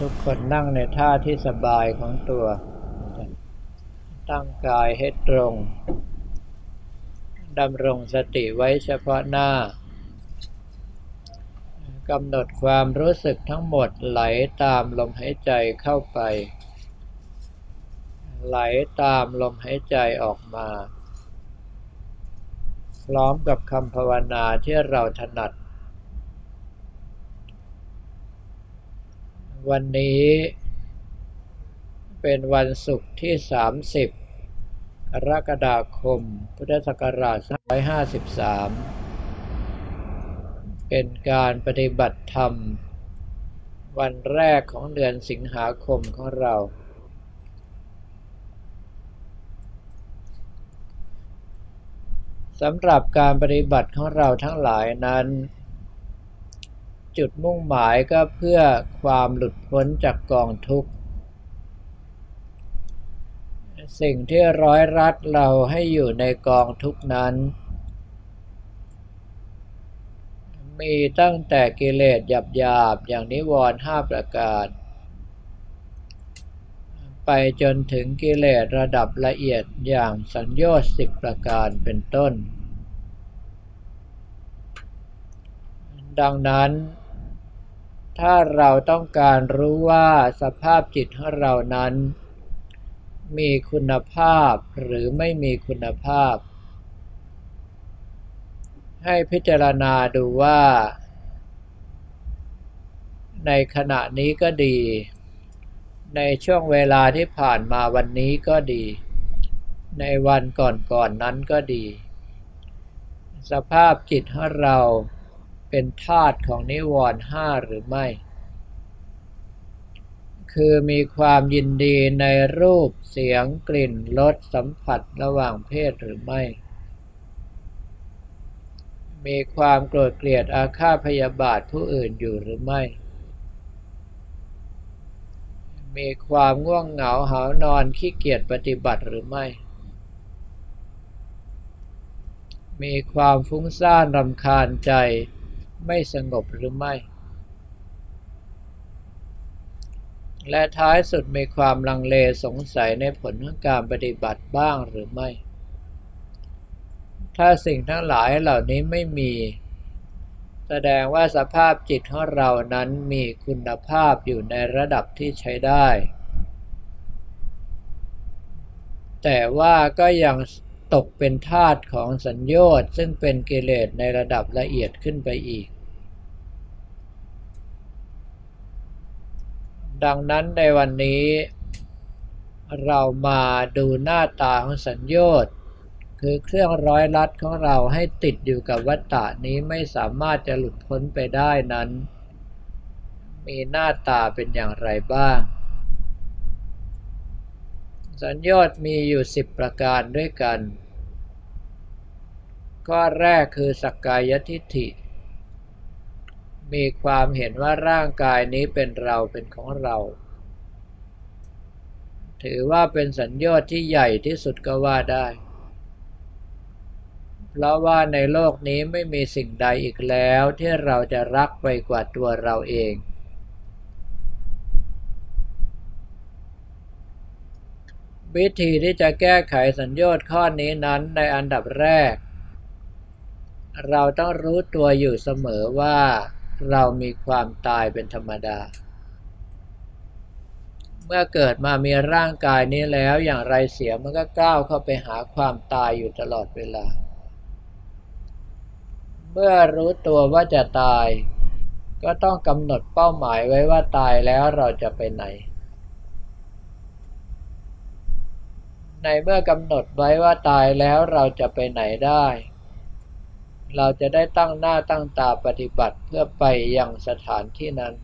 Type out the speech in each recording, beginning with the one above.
ทุกคนนั่งในท่าที่สบายของตัว ตั้งกายให้ตรงดำรงสติไว้เฉพาะหน้ากำหนดความรู้สึกทั้งหมดไหลตามลมหายใจเข้าไป ไหลตามลมหายใจออกมา พร้อมกับคำภาวนาที่เราถนัด วันนี้เป็นวันศุกร์ที่ 30 กรกฎาคม พุทธศักราช 253 เป็นการปฏิบัติธรรม วันแรกของเดือนสิงหาคมของเรา สำหรับการปฏิบัติของเราทั้งหลายนั้น จุดมุ่งหมายก็เพื่อความหลุดพ้นจากกองทุกข์ สิ่งที่ร้อยรัดเราให้อยู่ในกองทุกนั้น มีตั้งแต่กิเลสหยาบๆ อย่างนิวรณ์ห้าประการ ไปจนถึงกิเลสระดับละเอียดอย่างสัญญาสิบประการเป็นต้นดังนั้น ถ้าเราต้องการรู้ว่าสภาพจิตของเรานั้น มีคุณภาพหรือไม่มีคุณภาพ ให้พิจารณาดูว่า ในขณะนี้ก็ดี ในช่วงเวลาที่ผ่านมาวันนี้ก็ดี ในวันก่อนๆนนั้นก็ดี สภาพจิตของเรา เป็นธาตุของนิวรณ์ห้าหรือไม่ คือมีความยินดีในรูปเสียงกลิ่นรสสัมผัสระหว่างเพศหรือไม่ มีความโกรธเกลียดอาฆาตพยาบาทผู้อื่นอยู่หรือไม่ มีความง่วงเหงาหานอนขี้เกียจปฏิบัติหรือไม่มีความฟุ้งซ่านรำคาญใจ ไม่สงบหรือไม่ และท้ายสุดมีความลังเลสงสัยในผลของการปฏิบัติบ้างหรือไม่ ถ้าสิ่งทั้งหลายเหล่านี้ไม่มี แสดงว่าสภาพจิตของเรานั้นมีคุณภาพอยู่ในระดับที่ใช้ได้ แต่ว่าก็ยัง ตกเป็นทาตุของสัญญา์ซึ่งเป็นกิเลสในระดับละเอียดขึ้นไปอีก ดังนั้นในวันนี้ เรามาดูหน้าตาของสัญญา์คือเครื่องร้อยลัดของเราให้ติดอยู่กับวัฏฏะนี้ไม่สามารถจะหลุดพ้นไปได้นั้น มีหน้าตาเป็นอย่างไรบ้าง สัญญา์มีอยู่สิบประการด้วยกัน ข้อแรกคือสักกายทิฏฐิ มีความเห็นว่าร่างกายนี้เป็นเราเป็นของเรา ถือว่าเป็นสัญญา์ที่ใหญ่ที่สุดก็ว่าได้ เพราะว่าในโลกนี้ไม่มีสิ่งใดอีกแล้วที่เราจะรักไปกว่าตัวเราเอง วิธีที่จะแก้ไขสัญญาข้อนี้นั้นในอันดับแรก เราต้องรู้ตัวอยู่เสมอว่า เรามีความตายเป็นธรรมดา เมื่อเกิดมามีร่างกายนี้แล้วอย่างไรเสียมันก็ก้าวเข้าไปหาความตายอยู่ตลอดเวลา เมื่อรู้ตัวว่าจะตาย ก็ต้องกำหนดเป้าหมายไว้ว่าตายแล้วเราจะไปไหน ในเมื่อกำหนดไว้ว่าตายแล้วเราจะไปไหนได้ เราจะได้ตั้งหน้าตั้งตาปฏิบัติเพื่อไปยังสถานที่นั้น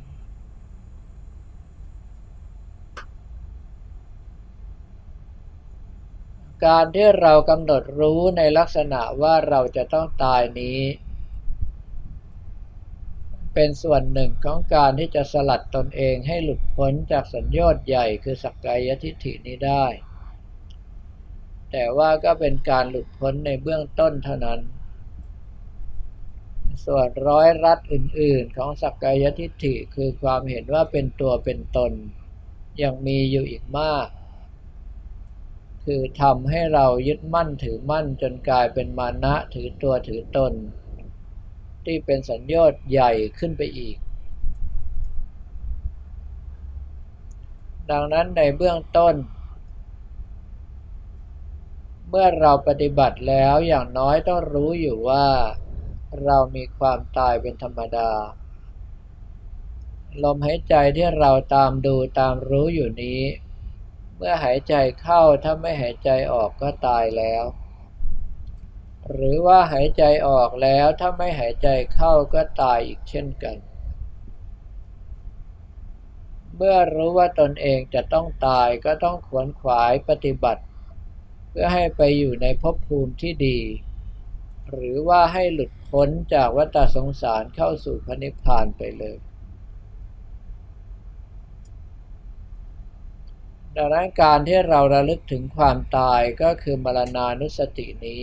การที่เรากำหนดรู้ในลักษณะว่าเราจะต้องตายนี้ เป็นส่วนหนึ่งของการที่จะสลัดตนเองให้หลุดพ้นจากสัญญาตใหญ่คือสักกายทิฏฐินี้ได้ แต่ว่าก็เป็นการหลุดพ้นในเบื้องต้นเท่านั้น ส่วนร้อยรัดอื่น ๆ ของสักกายทิฏฐิคือความเห็นว่าเป็นตัวเป็นตน ยังมีอยู่อีกมาก คือทำให้เรายึดมั่นถือมั่นจนกลายเป็นมานะถือตัวถือตน ที่เป็นสัญญาณใหญ่ขึ้นไปอีก ดังนั้นในเบื้องต้น มื่อเราปฏิบัติแล้วอย่างน้อยต้องรู้อยู่ว่า เรามีความตายเป็นธรรมดา ลมหายใจที่เราตามดูตามรู้อยู่นี้ เมื่อหายใจเข้าถ้าไม่หายใจออกก็ตายแล้ว หรือว่าหายใจออกแล้วถ้าไม่หายใจเข้าก็ตายอีกเช่นกัน เมื่อรู้ว่าตนเองจะต้องตายก็ต้องขวนขวายปฏิบัติ พื่อให้ไปอยู่ในภพภูมิที่ดี หรือว่าให้หลุดพ้นจากวัฏสงสารเข้าสู่พระนิพพานไปเลย ดังนั้นการที่เราระลึกถึงความตายก็คือมรณานุสตินี้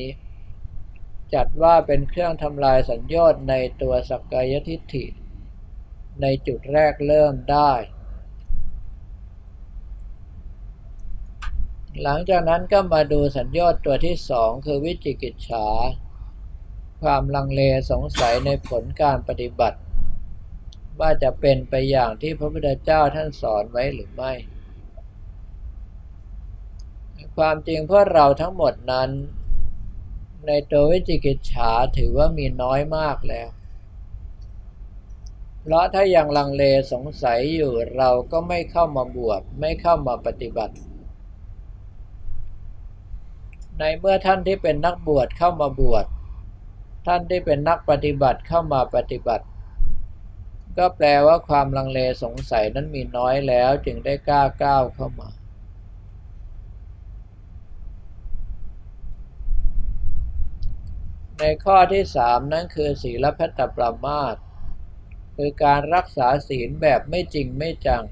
จัดว่าเป็นเครื่องทำลายสัญญาณในตัวสักกายทิฏฐิ ในจุดแรกเริ่มได้ หลังจากนั้นก็มาดูสัญญาณตัวที่สองคือวิจิกิจฉา ความลังเลสงสัยในผลการปฏิบัติ ว่าจะเป็นไปอย่างที่พระพุทธเจ้าท่านสอนไว้หรือไม่ ความจริงพวกเราทั้งหมดนั้น ในตัววิจิกิจฉาถือว่ามีน้อยมากแล้ว เพราะถ้ายังลังเลสงสัยอยู่เราก็ไม่เข้ามาบวชไม่เข้ามาปฏิบัติ ในเมื่อท่านที่เป็นนักบวชเข้ามาบวช ท่านที่เป็นนักปฏิบัติเข้ามาปฏิบัติ ก็แปลว่าความลังเลสงสัยนั้นมีน้อยแล้วจึงได้กล้าก้าวเข้ามา ในข้อที่สามนั้นคือศีลพัตตปรามาตคือการรักษาศีลแบบไม่จริงไม่จัง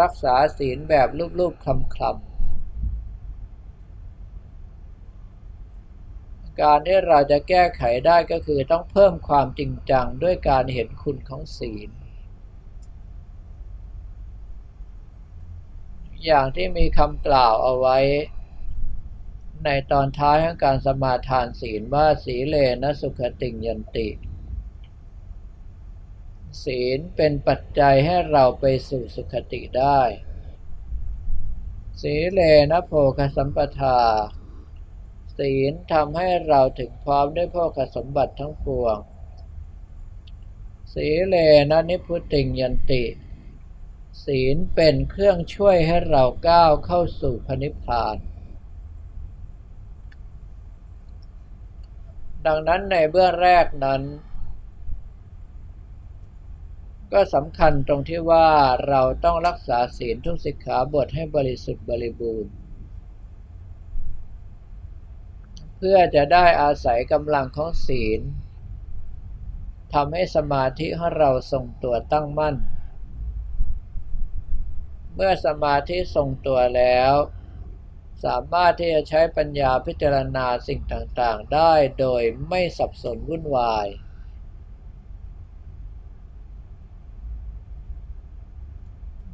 รักษาศีลแบบรูปๆคลำๆการที่เราจะแก้ไขได้ก็คือต้องเพิ่มความจริงจังด้วยการเห็นคุณของศีล อย่างที่มีคำกล่าวเอาไว้ ในตอนท้ายของการสมาทานศีลว่าสีเลนะสุขติงยันติ ศีลเป็นปัจจัยให้เราไปสู่สุขติได้ สีเลนะโภคสัมปทา ศีลทำให้เราถึงพร้อมด้วยพ่อสมบัติทั้งปวง สีเลนะนิพุติงยันติ ศีลเป็นเครื่องช่วยให้เราก้าวเข้าสู่พนิพพานดังนั้นในเบื้องแรกนั้น ก็สำคัญตรงที่ว่าเราต้องรักษาศีลทุกสิกขาบทให้บริสุทธิ์บริบูรณ์ เพื่อจะได้อาศัยกำลังของศีลทำให้สมาธิของเราทรงตัวตั้งมั่น เมื่อสมาธิทรงตัวแล้ว สามารถที่จะใช้ปัญญาพิจารณาสิ่งต่างๆ ได้โดยไม่สับสนวุ่นวาย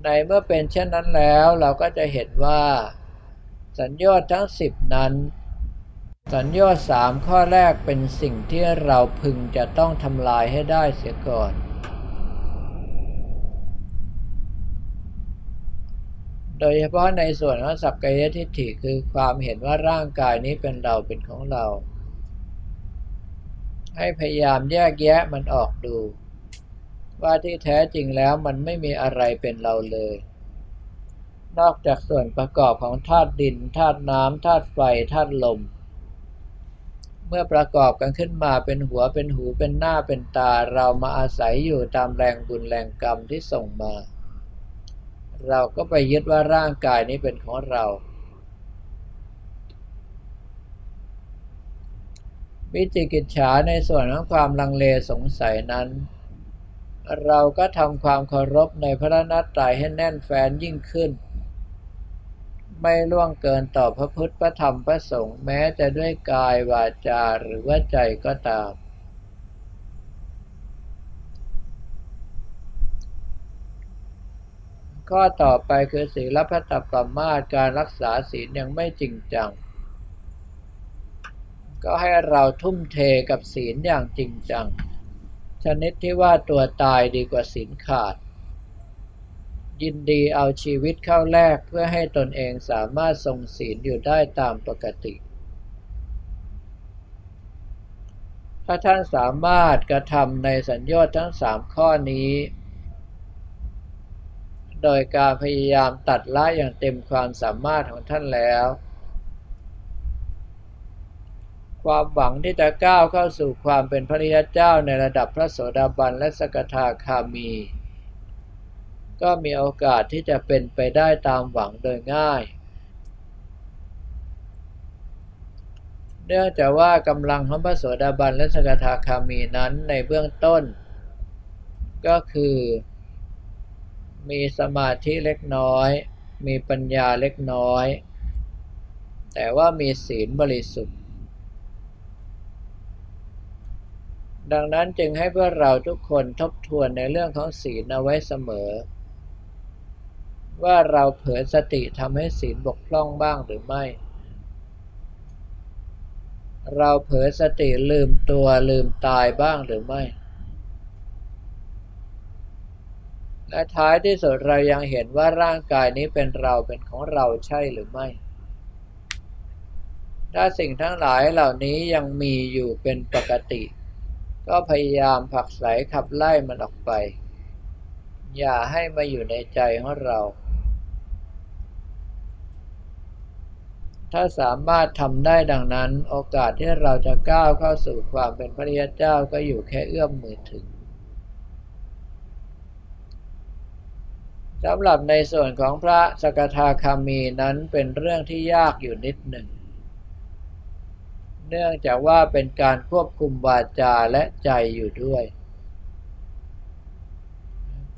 ในเมื่อเป็นเช่นนั้นแล้วเราก็จะเห็นว่า สัญญาทั้งสิบนั้น สัญญาสามข้อแรกเป็นสิ่งที่เราพึงจะต้องทำลายให้ได้เสียก่อนโดยเฉพาะในส่วนของสักกายทิฏฐิคือความเห็นว่าร่างกายนี้เป็นเราเป็นของเรา ให้พยายามแยกแยะมันออกดู ว่าที่แท้จริงแล้วมันไม่มีอะไรเป็นเราเลย นอกจากส่วนประกอบของธาตุดินธาตุน้ำธาตุไฟธาตุลม เมื่อประกอบกันขึ้นมาเป็นหัวเป็นหูเป็นหน้าเป็นตาเรามาอาศัยอยู่ตามแรงบุญแรงกรรมที่ส่งมา เราก็ไปยึดว่าร่างกายนี้เป็นของเราวิจิกิจฉาในส่วนของความลังเลสงสัยนั้น เราก็ทำความเคารพในพระนัตไตรให้แน่นแฟ้นยิ่งขึ้น ไม่ล่วงเกินต่อพระพุทธพระธรรมพระสงฆ์แม้จะด้วยกายวาจาหรือว่าใจก็ตาม ข้อต่อไปคือศีลพัตปรมาตการรักษาศีลยังไม่จริงจัง ก็ให้เราทุ่มเทกับศีลอย่างจริงจัง ชนิดที่ว่าตัวตายดีกว่าศีลขาด ยินดีเอาชีวิตเข้าแลกเพื่อให้ตนเองสามารถทรงศีลอยู่ได้ตามปกติ ถ้าท่านสามารถกระทำในสัญญาทั้งสามข้อนี้ โดยการพยายามตัดละอย่างเต็มความสามารถของท่านแล้ว ความหวังที่จะก้าวเข้าสู่ความเป็นพระริยเจ้าในระดับพระโสดาบันและสกทาคามี ก็มีโอกาสที่จะเป็นไปได้ตามหวังโดยง่าย เนื่องจากว่ากำลังของพระโสดาบันและสกทาคามีนั้นในเบื้องต้น ก็คือมีสมาธิเล็กน้อย มีปัญญาเล็กน้อย แต่ว่ามีศีลบริสุทธิ์ ดังนั้นจึงให้พวกเราทุกคนทบทวนในเรื่องของศีลเอาไว้เสมอ ว่าเราเผลอสติทำให้ศีลบกพร่องบ้างหรือไม่ เราเผลอสติลืมตัวลืมตายบ้างหรือไม่ และท้ายที่สุดเรายังเห็นว่าร่างกายนี้เป็นเราเป็นของเราใช่หรือไม่ถ้าสิ่งทั้งหลายเหล่านี้ยังมีอยู่เป็นปกติ ก็พยายามผลักไสขับไล่มันออกไป อย่าให้มาอยู่ในใจของเรา ถ้าสามารถทำได้ดังนั้น โอกาสที่เราจะก้าวเข้าสู่ความเป็นพระริยเจ้าก็อยู่แค่เอื้อมมือถึงสำหรับในส่วนของพระสกทาคามีนั้นเป็นเรื่องที่ยากอยู่นิดหนึ่ง เนื่องจากว่าเป็นการควบคุมวาจาและใจอยู่ด้วย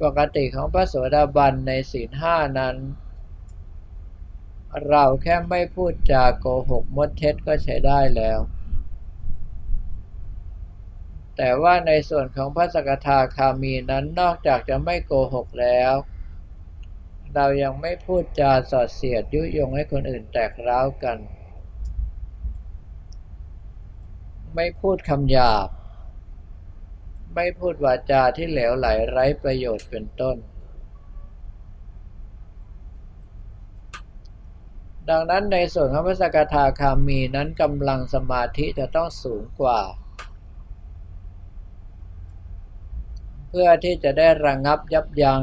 ปกติของพระโสดาบันในศีลห้านั้น เราแค่ไม่พูดจาโกหกมดเท็จก็ใช้ได้แล้ว แต่ว่าในส่วนของพระสกทาคามีนั้นนอกจากจะไม่โกหกแล้วเรายังไม่พูดจาสอดเสียดยุยงให้คนอื่นแตกร้าวกัน ไม่พูดคำหยาบ ไม่พูดวาจาที่เหลวไหลไร้ประโยชน์เป็นต้น ดังนั้นในส่วนของพระสกทาคามีนั้นกำลังสมาธิจะต้องสูงกว่า เพื่อที่จะได้ระงงับยับยัง้ง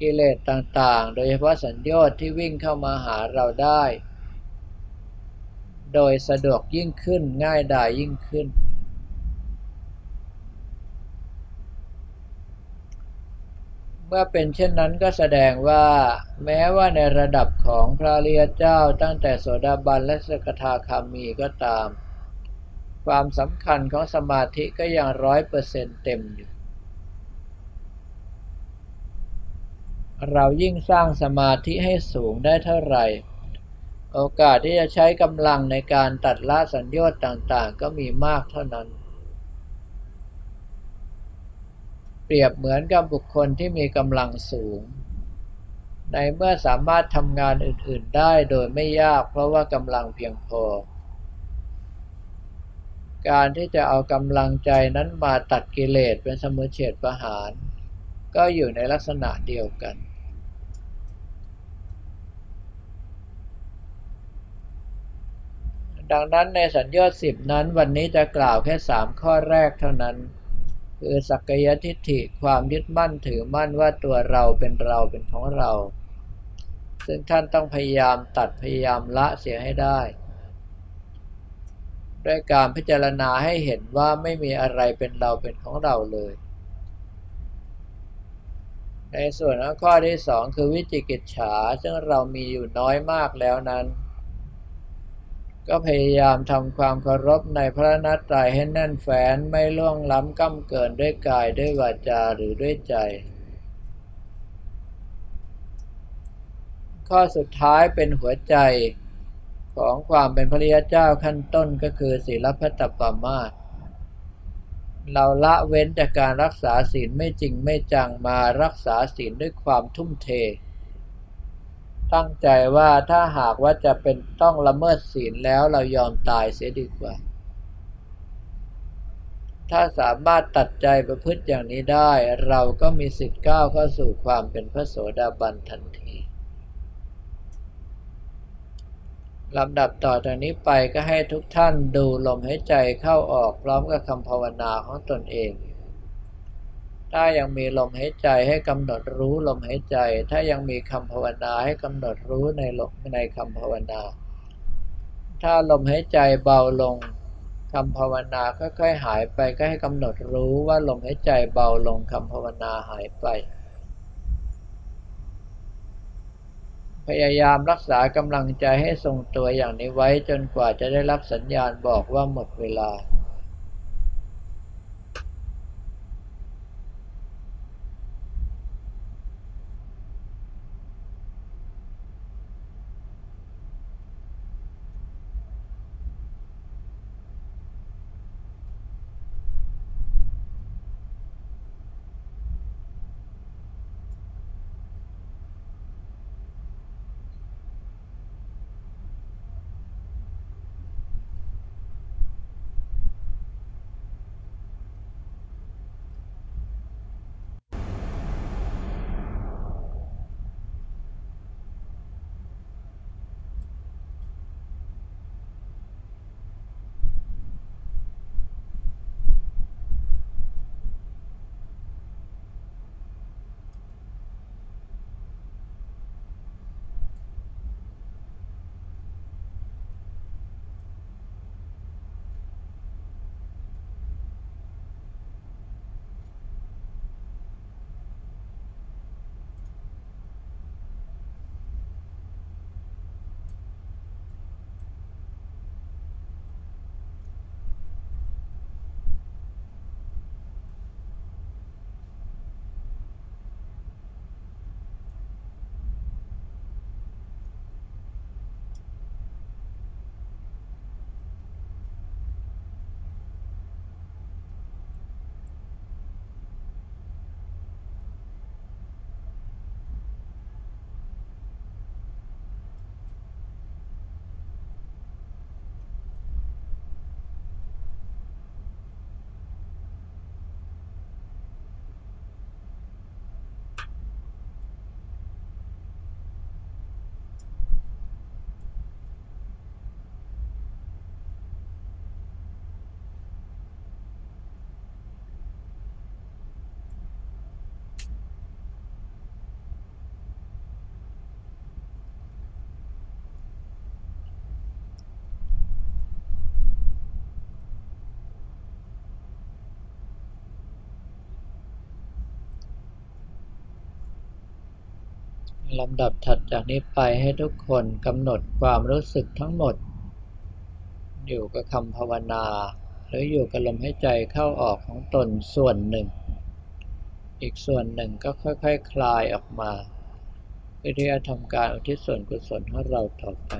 กิเลสต่างๆ โดยเฉพาะสัญญาที่วิ่งเข้ามาหาเราได้ โดยสะดวกยิ่งขึ้นง่ายดายยิ่งขึ้น เมื่อเป็นเช่นนั้นก็แสดงว่า แม้ว่าในระดับของพระเรียเจ้าตั้งแต่โสดาบันและสกทาคามีก็ตาม ความสำคัญของสมาธิก็ยังร้อยเปอร์เซ็นต์เต็มอยู่เรายิ่งสร้างสมาธิให้สูงได้เท่าไหร่ โอกาสที่จะใช้กำลังในการตัดละสัญญาต่างๆ ก็มีมากเท่านั้น เปรียบเหมือนกับบุคคลที่มีกำลังสูง ในเมื่อสามารถทำงานอื่นๆได้โดยไม่ยากเพราะว่ากำลังเพียงพอ การที่จะเอากำลังใจนั้นมาตัดกิเลสเป็นสมุเฉดประหาร ก็อยู่ในลักษณะเดียวกัน ดังนั้นในสัญญาสิบนั้นวันนี้จะกล่าวแค่สามข้อแรกเท่านั้น คือสักกายทิฏฐิความยึดมั่นถือมั่นว่าตัวเราเป็นเราเป็นของเรา ซึ่งท่านต้องพยายามตัดพยายามละเสียให้ได้ด้วยการพิจารณาให้เห็นว่าไม่มีอะไรเป็นเราเป็นของเราเลย ในส่วนข้อที่สองคือวิจิกิจฉาซึ่งเรามีอยู่น้อยมากแล้วนั้น ก็พยายามทำความเคารพในพระนัตไตรให้แน่นแฟ้นไม่ล่วงล้ำก้ำเกินด้วยกายด้วยวาจาหรือด้วยใจ ข้อสุดท้ายเป็นหัวใจของความเป็นพระริยเจ้าขั้นต้นก็คือศีลพัตตปามาเราละเว้นจากการรักษาศีลไม่จริงไม่จังมารักษาศีลด้วยความทุ่มเท ตั้งใจว่าถ้าหากว่าจะเป็นต้องละเมิดศีลแล้วเรายอมตายเสียดีกว่า ถ้าสามารถตัดใจประพฤติอย่างนี้ได้ เราก็มีสิทธิ์ก้าวเข้าสู่ความเป็นพระโสดาบันทันทีลำดับต่อจากนี้ไปก็ให้ทุกท่านดูลมหายใจเข้าออกพร้อมกับคำภาวนาของตนเอง ถ้ายังมีลมหายใจให้กำหนดรู้ลมหายใจ ถ้ายังมีคำภาวนาให้กำหนดรู้ในลมในคำภาวนา ถ้าลมหายใจเบาลงคำภาวนาค่อยๆหายไปก็ให้กำหนดรู้ว่าลมหายใจเบาลงคำภาวนาหายไป พยายามรักษากำลังใจให้ทรงตัวอย่างนี้ไว้จนกว่าจะได้รับสัญญาณบอกว่าหมดเวลา ลำดับถัดจากนี้ไปให้ทุกคนกำหนดความรู้สึกทั้งหมด อยู่กับคำภาวนา หรืออยู่กับลมหายใจเข้าออกของตนส่วนหนึ่ง อีกส่วนหนึ่งก็ค่อยๆคคลายออกมาเพื่อที่จะทำการอุทิศส่วนกุศลให้เราต่อไป